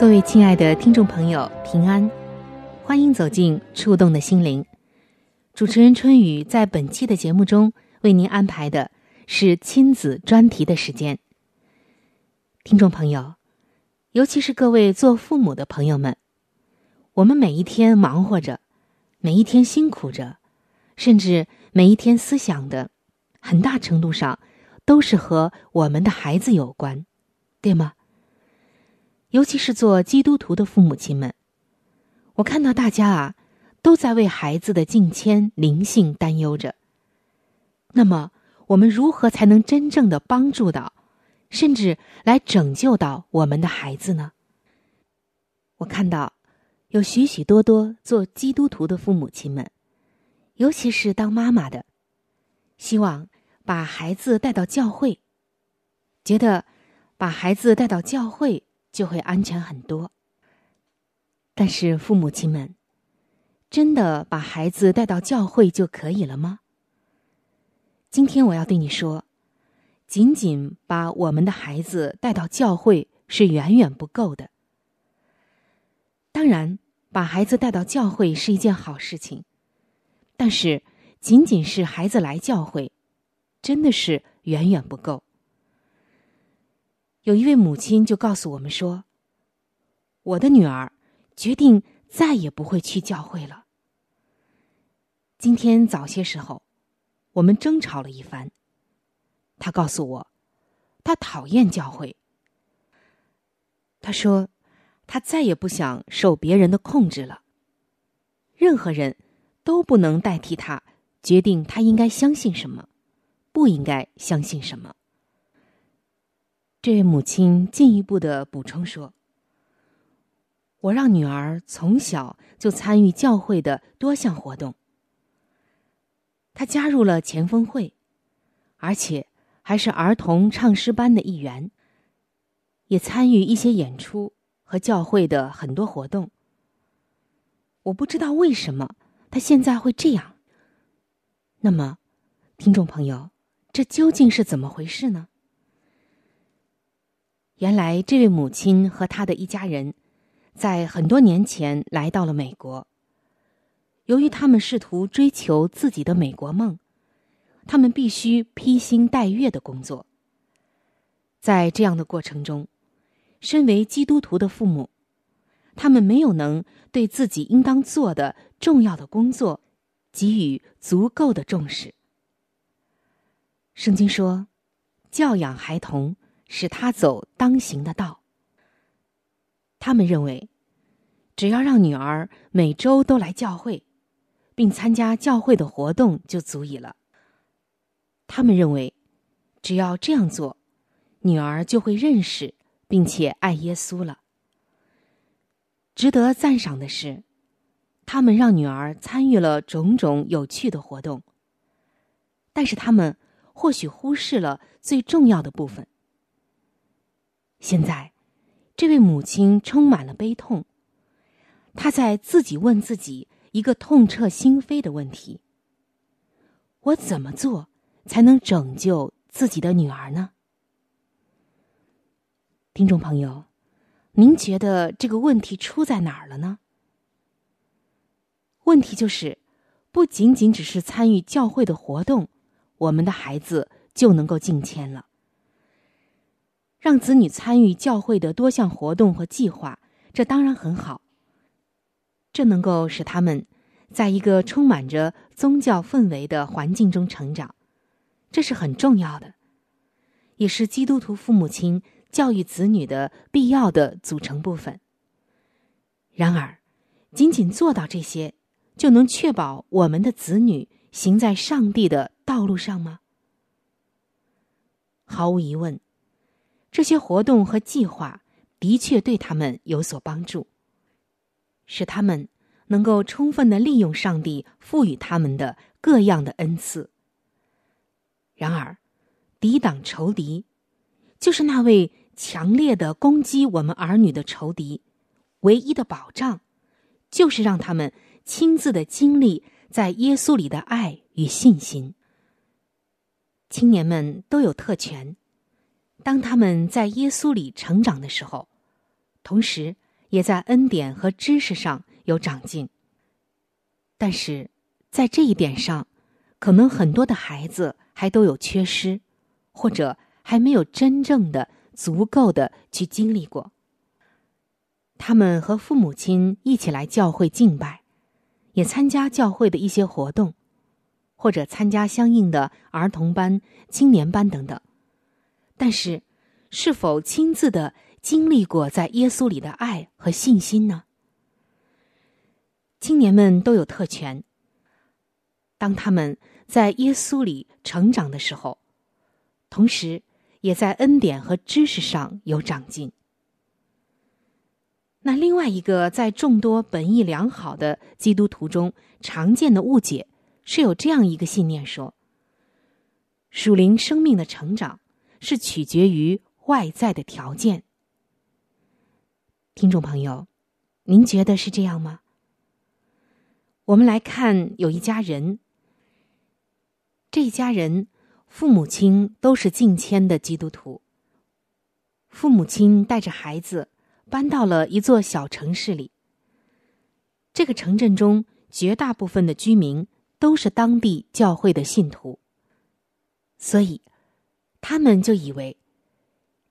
各位亲爱的听众朋友，平安，欢迎走进《触动的心灵》。主持人春雨在本期的节目中为您安排的是亲子专题的时间。听众朋友，尤其是各位做父母的朋友们，我们每一天忙活着，每一天辛苦着，甚至每一天思想的，很大程度上都是和我们的孩子有关，对吗？尤其是做基督徒的父母亲们，我看到大家啊。都在为孩子的敬谦灵性担忧着。那么，我们如何才能真正的帮助到，甚至来拯救到我们的孩子呢？我看到有许许多多做基督徒的父母亲们，尤其是当妈妈的，希望把孩子带到教会，觉得把孩子带到教会就会安全很多。但是，父母亲们。真的把孩子带到教会就可以了吗？今天我要对你说，仅仅把我们的孩子带到教会是远远不够的。当然，把孩子带到教会是一件好事情，但是仅仅是孩子来教会，真的是远远不够。有一位母亲就告诉我们说：“我的女儿决定。”再也不会去教会了。今天早些时候，我们争吵了一番。她告诉我，她讨厌教会。她说，她再也不想受别人的控制了。任何人都不能代替她决定她应该相信什么，不应该相信什么。这位母亲进一步的补充说。我让女儿从小就参与教会的多项活动。她加入了前锋会，而且还是儿童唱诗班的一员，也参与一些演出和教会的很多活动。我不知道为什么她现在会这样。那么，听众朋友，这究竟是怎么回事呢？原来，这位母亲和她的一家人。在很多年前来到了美国。由于他们试图追求自己的美国梦，他们必须披星戴月的工作。在这样的过程中，身为基督徒的父母，他们没有能对自己应当做的重要的工作给予足够的重视。圣经说：“教养孩童，使他走当行的道。”他们认为，只要让女儿每周都来教会，并参加教会的活动就足以了。他们认为，只要这样做，女儿就会认识并且爱耶稣了。值得赞赏的是，他们让女儿参与了种种有趣的活动，但是他们或许忽视了最重要的部分。现在。这位母亲充满了悲痛，她在自己问自己一个痛彻心扉的问题：我怎么做才能拯救自己的女儿呢？听众朋友，您觉得这个问题出在哪儿了呢？问题就是，不仅仅只是参与教会的活动，我们的孩子就能够进迁了。让子女参与教会的多项活动和计划，这当然很好。这能够使他们在一个充满着宗教氛围的环境中成长，这是很重要的，也是基督徒父母亲教育子女的必要的组成部分。然而，仅仅做到这些，就能确保我们的子女行在上帝的道路上吗？毫无疑问，这些活动和计划的确对他们有所帮助，使他们能够充分的利用上帝赋予他们的各样的恩赐。然而，抵挡仇敌，就是那位强烈的攻击我们儿女的仇敌。唯一的保障，就是让他们亲自的经历在耶稣里的爱与信心。青年们都有特权，当他们在耶稣里成长的时候，同时也在恩典和知识上有长进。但是在这一点上，可能很多的孩子还都有缺失，或者还没有真正的、足够的去经历过。他们和父母亲一起来教会敬拜，也参加教会的一些活动，或者参加相应的儿童班、青年班等等。但是，是否亲自的经历过在耶稣里的爱和信心呢？青年们都有特权。当他们在耶稣里成长的时候，同时也在恩典和知识上有长进。那另外一个在众多本意良好的基督徒中常见的误解，是有这样一个信念：说属灵生命的成长是取决于外在的条件。听众朋友，您觉得是这样吗？我们来看，有一家人，这一家人父母亲都是敬谦的基督徒，父母亲带着孩子。搬到了一座小城市里。这个城镇中绝大部分的居民都是当地教会的信徒，所以他们就以为，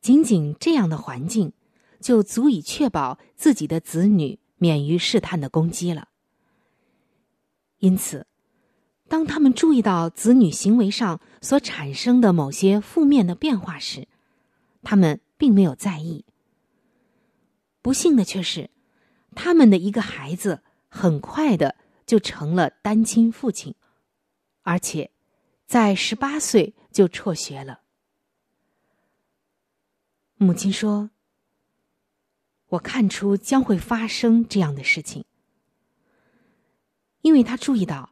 仅仅这样的环境就足以确保自己的子女免于试探的攻击了。因此，当他们注意到子女行为上所产生的某些负面的变化时，他们并没有在意。不幸的却是，他们的一个孩子很快的就成了单亲父亲，而且在十八岁就辍学了。母亲说：“我看出将会发生这样的事情，因为他注意到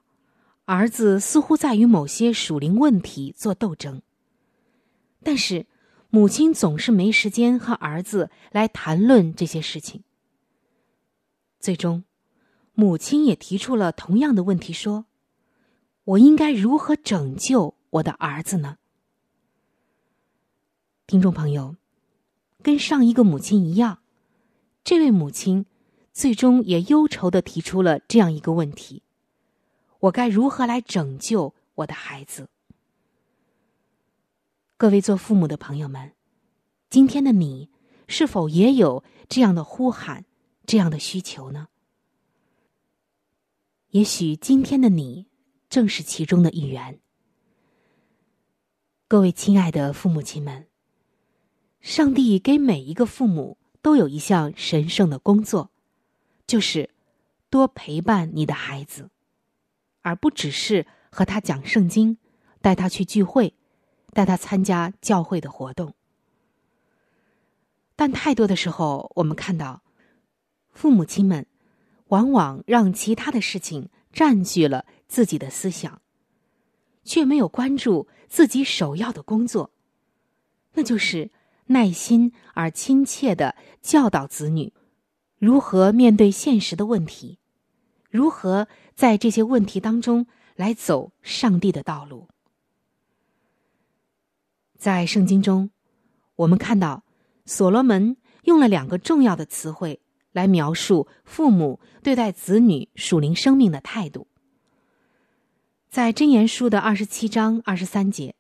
儿子似乎在与某些属灵问题做斗争，但是。”母亲总是没时间和儿子来谈论这些事情。最终，母亲也提出了同样的问题：说，我应该如何拯救我的儿子呢？听众朋友，跟上一个母亲一样，这位母亲最终也忧愁的提出了这样一个问题：我该如何来拯救我的孩子？各位做父母的朋友们，今天的你是否也有这样的呼喊、这样的需求呢？也许今天的你正是其中的一员。各位亲爱的父母亲们，上帝给每一个父母都有一项神圣的工作，就是多陪伴你的孩子，而不只是和他讲圣经，带他去聚会。带他参加教会的活动，但太多的时候，我们看到父母亲们往往让其他的事情占据了自己的思想，却没有关注自己首要的工作，那就是耐心而亲切的教导子女如何面对现实的问题，如何在这些问题当中来走上帝的道路。在圣经中，我们看到所罗门用了两个重要的词汇来描述父母对待子女属灵生命的态度。在箴言书的二十七章二十三节，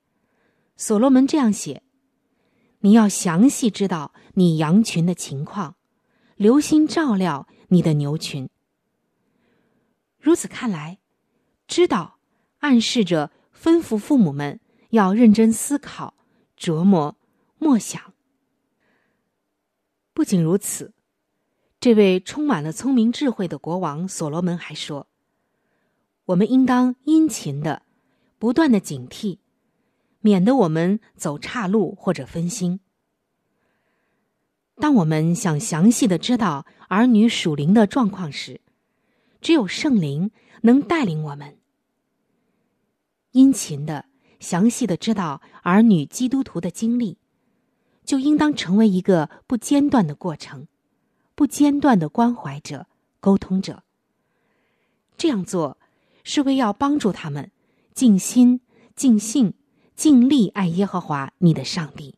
所罗门这样写：“你要详细知道你羊群的情况，留心照料你的牛群。如此看来，知道暗示着吩咐父母们要认真思考、琢磨、默想。不仅如此，这位充满了聪明智慧的国王所罗门还说：“我们应当殷勤的、不断的警惕，免得我们走岔路或者分心。当我们想详细的知道儿女属灵的状况时，只有圣灵能带领我们殷勤的、详细的知道儿女基督徒的经历，就应当成为一个不间断的过程，不间断的关怀者、沟通者。这样做是为要帮助他们尽心、尽性、尽力爱耶和华你的上帝。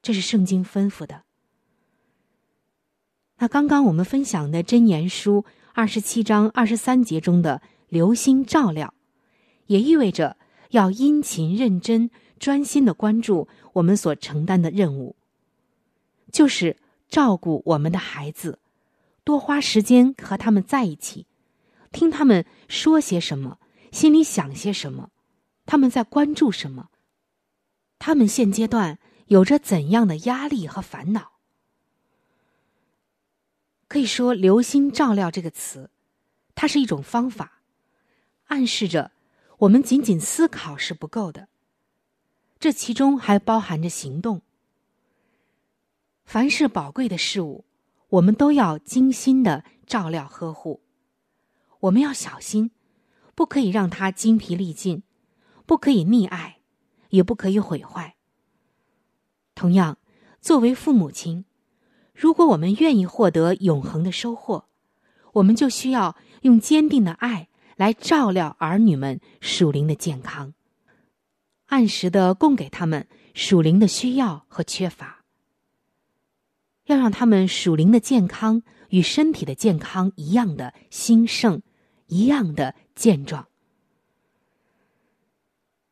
这是圣经吩咐的。那刚刚我们分享的箴言书。二十七章二十三节中的“留心照料”，也意味着要殷勤、认真、专心的关注我们所承担的任务，就是照顾我们的孩子，多花时间和他们在一起，听他们说些什么，心里想些什么，他们在关注什么，他们现阶段有着怎样的压力和烦恼。可以说“留心照料”这个词，它是一种方法，暗示着我们仅仅思考是不够的，这其中还包含着行动。凡是宝贵的事物，我们都要精心的照料呵护。我们要小心，不可以让它精疲力尽，不可以溺爱，也不可以毁坏。同样，作为父母亲。如果我们愿意获得永恒的收获，我们就需要用坚定的爱来照料儿女们属灵的健康，按时的供给他们属灵的需要和缺乏，要让他们属灵的健康与身体的健康一样的兴盛，一样的健壮。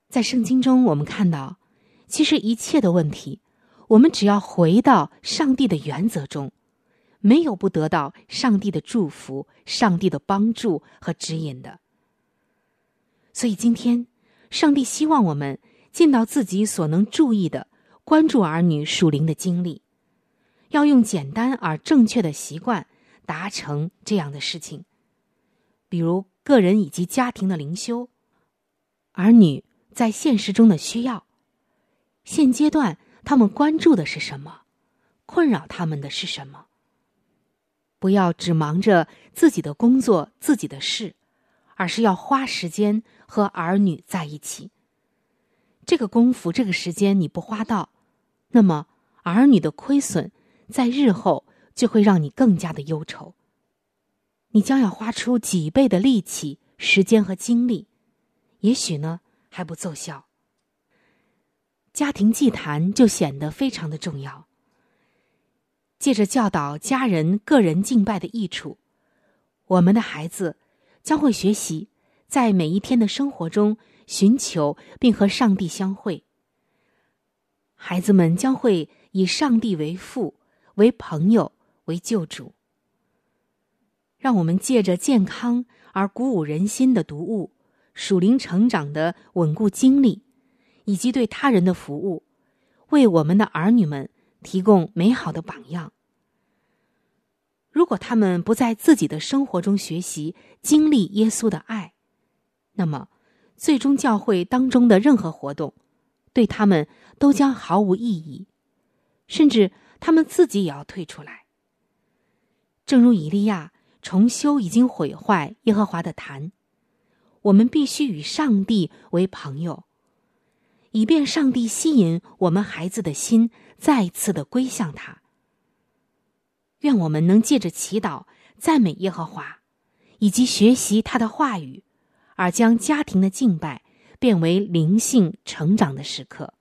在圣经中，我们看到，其实一切的问题。我们只要回到上帝的原则中，没有不得到上帝的祝福、上帝的帮助和指引的。所以今天，上帝希望我们尽到自己所能注意的，关注儿女属灵的经历，要用简单而正确的习惯达成这样的事情，比如个人以及家庭的灵修，儿女在现实中的需要，现阶段。他们关注的是什么？困扰他们的是什么？不要只忙着自己的工作、自己的事，而是要花时间和儿女在一起。这个功夫、这个时间你不花到，那么儿女的亏损在日后就会让你更加的忧愁。你将要花出几倍的力气、时间和精力，也许呢还不奏效。家庭祭坛就显得非常的重要。借着教导家人个人敬拜的益处，我们的孩子将会学习在每一天的生活中寻求并和上帝相会。孩子们将会以上帝为父、为朋友、为救主。让我们借着健康而鼓舞人心的读物、属灵成长的稳固经历。以及对他人的服务，为我们的儿女们提供美好的榜样。如果他们不在自己的生活中学习经历耶稣的爱，那么最终教会当中的任何活动，对他们都将毫无意义，甚至他们自己也要退出来。正如以利亚重修已经毁坏耶和华的坛，我们必须与上帝为朋友。以便上帝吸引我们孩子的心再次的归向他。愿我们能借着祈祷、赞美耶和华，以及学习他的话语，而将家庭的敬拜变为灵性成长的时刻。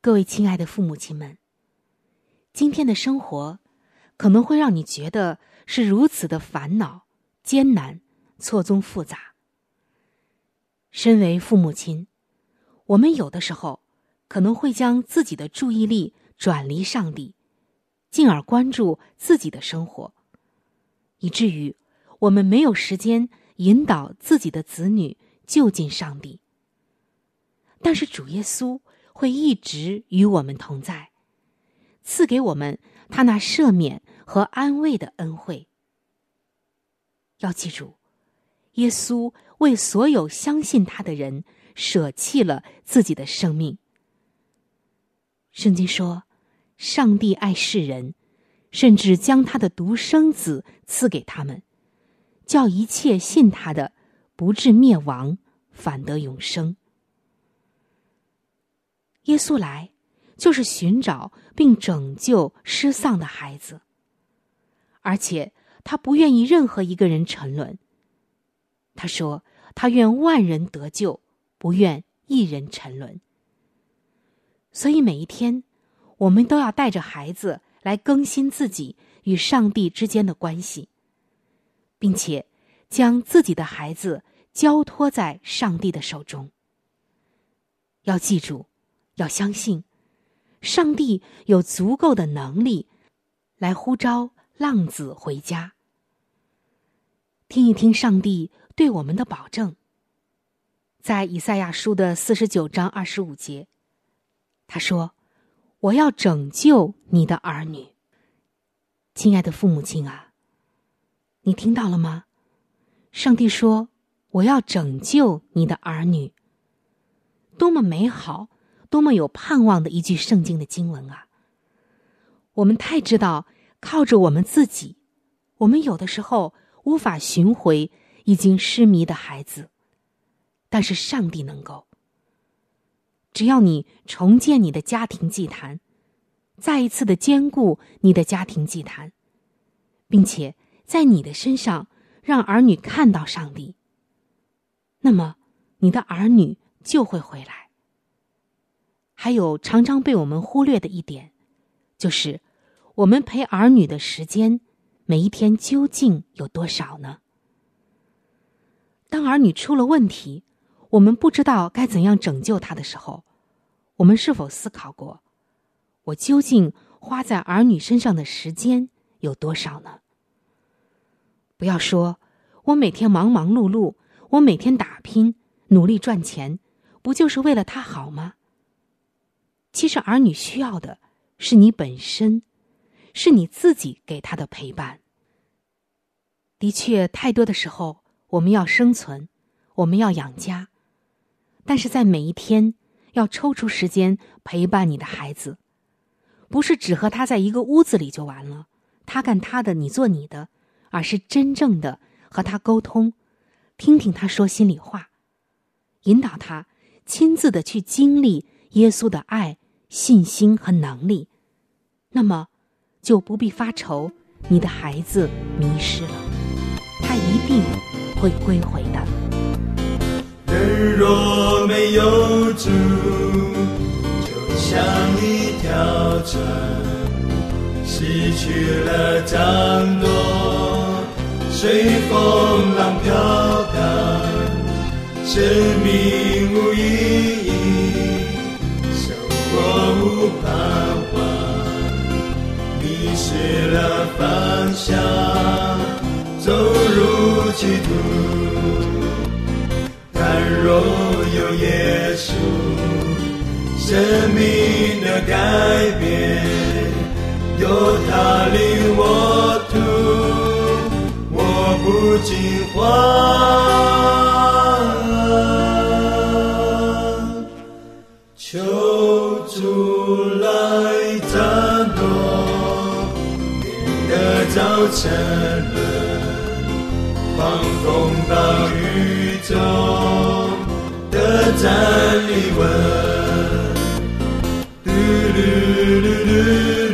各位亲爱的父母亲们，今天的生活可能会让你觉得是如此的烦恼、艰难、错综复杂。身为父母亲，我们有的时候可能会将自己的注意力转离上帝，进而关注自己的生活，以至于我们没有时间引导自己的子女就近上帝。但是主耶稣会一直与我们同在，赐给我们他那赦免和安慰的恩惠。要记住，耶稣为所有相信他的人舍弃了自己的生命。圣经说，上帝爱世人，甚至将他的独生子赐给他们，叫一切信他的不至灭亡，反得永生。耶稣来，就是寻找并拯救失丧的孩子，而且。他不愿意任何一个人沉沦。他说：“他愿万人得救，不愿一人沉沦。”所以每一天，我们都要带着孩子来更新自己与上帝之间的关系，并且将自己的孩子交托在上帝的手中。要记住，要相信，上帝有足够的能力来呼召。浪子回家，听一听上帝对我们的保证。在以赛亚书的四十九章二十五节，他说：“我要拯救你的儿女。”亲爱的父母亲啊，你听到了吗？上帝说：“我要拯救你的儿女。”多么美好，多么有盼望的一句圣经的经文啊！我们太知道。靠着我们自己，我们有的时候无法寻回已经失迷的孩子，但是上帝能够。只要你重建你的家庭祭坛，再一次的兼顾你的家庭祭坛，并且在你的身上让儿女看到上帝，那么你的儿女就会回来。还有常常被我们忽略的一点，就是。我们陪儿女的时间，每一天究竟有多少呢？当儿女出了问题，我们不知道该怎样拯救他的时候，我们是否思考过，我究竟花在儿女身上的时间有多少呢？不要说，我每天忙忙碌碌，我每天打拼努力赚钱，不就是为了他好吗？其实，儿女需要的是你本身。是你自己给他的陪伴。的确，太多的时候，我们要生存，我们要养家，但是在每一天，要抽出时间陪伴你的孩子，不是只和他在一个屋子里就完了，他干他的，你做你的，而是真正的和他沟通，听听他说心里话，引导他亲自的去经历耶稣的爱、信心和能力，那么。就不必发愁，你的孩子迷失了，他一定会归回的。人若没有主，就像一条船，失去了掌舵，随风浪飘荡，生命无意义，生活无盼。失了方向，走入歧途。但若有耶稣，生命的改变，有他领我途，我不惊慌。风暴雨中的站立稳，嘟噜噜噜噜，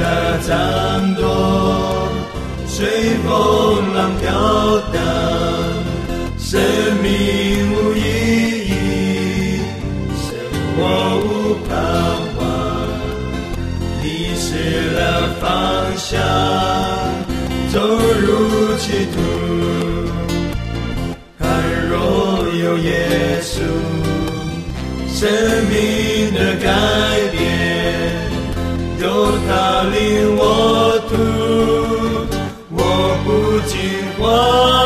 了掌舵，随风浪飘荡，生命无意义，生活无盼望，迷失了方向，走入歧途。看若有耶稣，生命的改 Oh.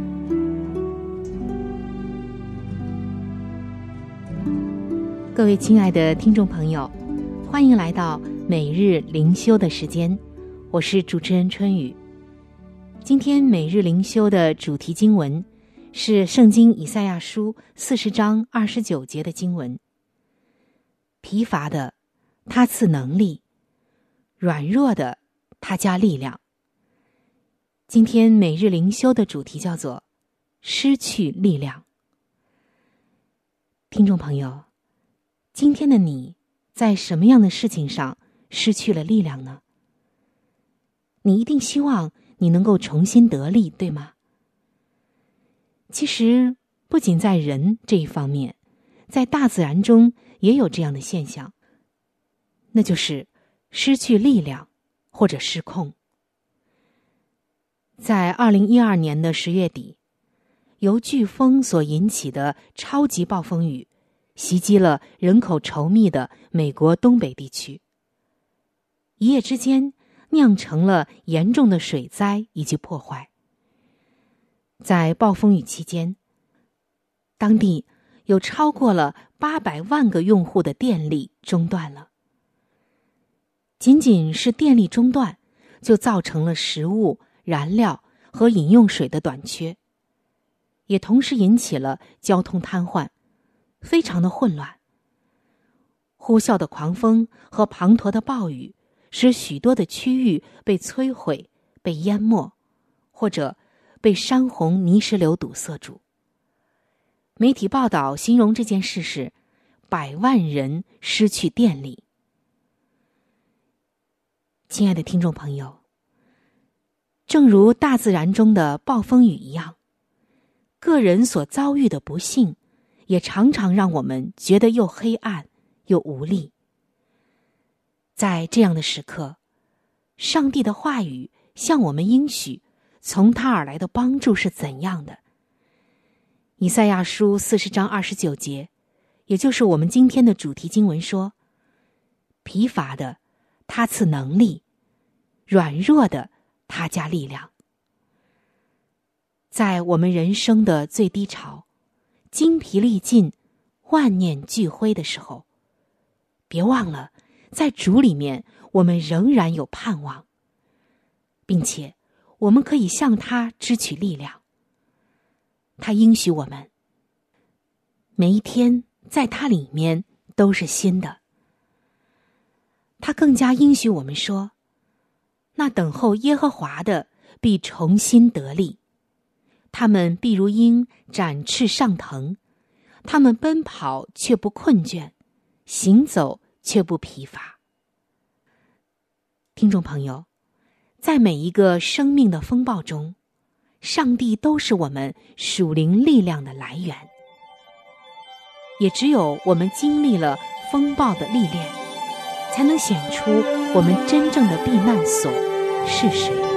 各位亲爱的听众朋友，欢迎来到每日灵修的时间，我是主持人春雨。今天每日灵修的主题经文是《圣经以赛亚书》四十章二十九节的经文。疲乏的，他赐能力；软弱的，他加力量。今天每日灵修的主题叫做“失去力量”。听众朋友。今天的你，在什么样的事情上失去了力量呢？你一定希望你能够重新得力，对吗？其实，不仅在人这一方面，在大自然中也有这样的现象，那就是失去力量或者失控。在二零一二年的十月底，由飓风所引起的超级暴风雨。袭击了人口稠密的美国东北地区，一夜之间酿成了严重的水灾以及破坏。在暴风雨期间，当地有超过了八百万个用户的电力中断了。仅仅是电力中断，就造成了食物、燃料和饮用水的短缺，也同时引起了交通瘫痪。非常的混乱。呼啸的狂风和滂沱的暴雨，使许多的区域被摧毁、被淹没，或者被山洪、泥石流堵塞住。媒体报道形容这件事是百万人失去电力。亲爱的听众朋友，正如大自然中的暴风雨一样，个人所遭遇的不幸。也常常让我们觉得又黑暗又无力。在这样的时刻，上帝的话语向我们应许，从他而来的帮助是怎样的？以赛亚书四十章二十九节，也就是我们今天的主题经文说：“疲乏的，他赐能力；软弱的，他加力量。”在我们人生的最低潮。精疲力尽、万念俱灰的时候，别忘了，在主里面，我们仍然有盼望，并且我们可以向他支取力量。他应许我们：每一天在他里面都是新的。他更加应许我们说：“那等候耶和华的必重新得力，他们必如鹰展翅上腾，他们奔跑却不困倦，行走却不疲乏。”听众朋友，在每一个生命的风暴中，上帝都是我们属灵力量的来源。也只有我们经历了风暴的历练，才能显出我们真正的避难所是谁。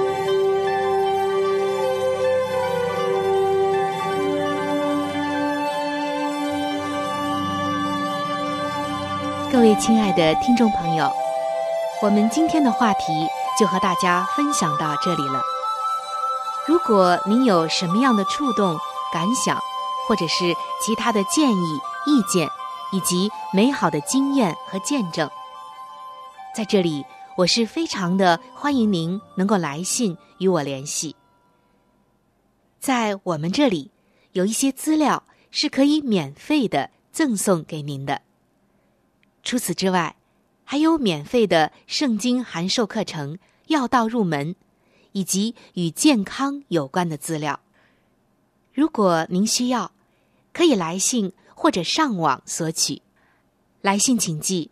位亲爱的听众朋友，我们今天的话题就和大家分享到这里了。如果您有什么样的触动、感想，或者是其他的建议，意见以及美好的经验和见证，在这里我是非常的欢迎您能够来信与我联系。在我们这里有一些资料是可以免费的赠送给您的。除此之外，还有免费的圣经函授课程、要道入门，以及与健康有关的资料。如果您需要，可以来信。或者上网索取，来信请寄：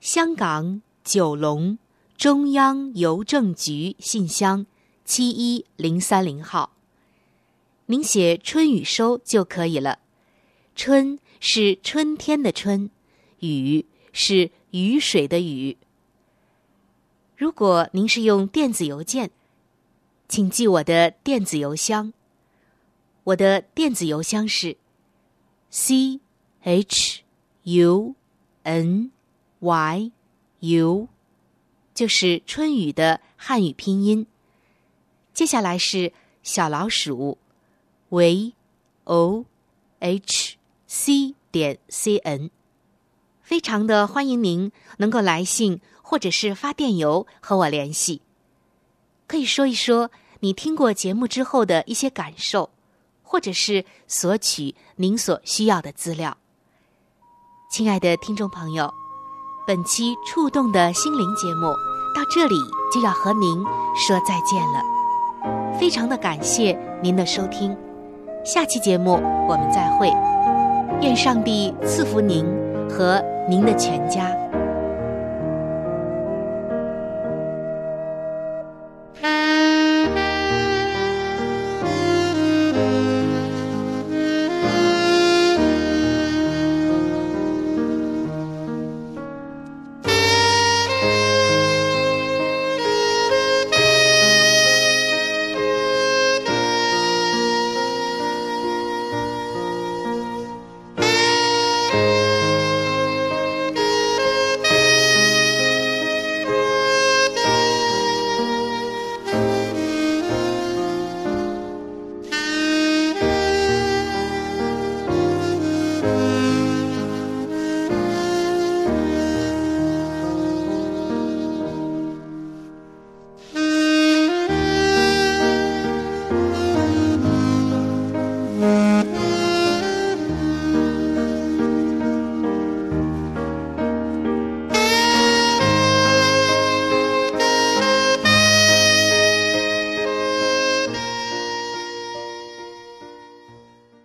香港九龙中央邮政局信箱七一零三零号。您写“春雨收”就可以了。春是春天的春，雨是雨水的雨。如果您是用电子邮件，请寄我的电子邮箱。我的电子邮箱是。c h u n y u，就是春雨的汉语拼音。接下来是小老鼠 v o h c 点 c n，非常的欢迎您能够来信或者是发电邮和我联系，可以说一说你听过节目之后的一些感受。或者是索取您所需要的资料。亲爱的听众朋友，本期触动的心灵节目到这里就要和您说再见了。非常的感谢您的收听，下期节目我们再会。愿上帝赐福您和您的全家。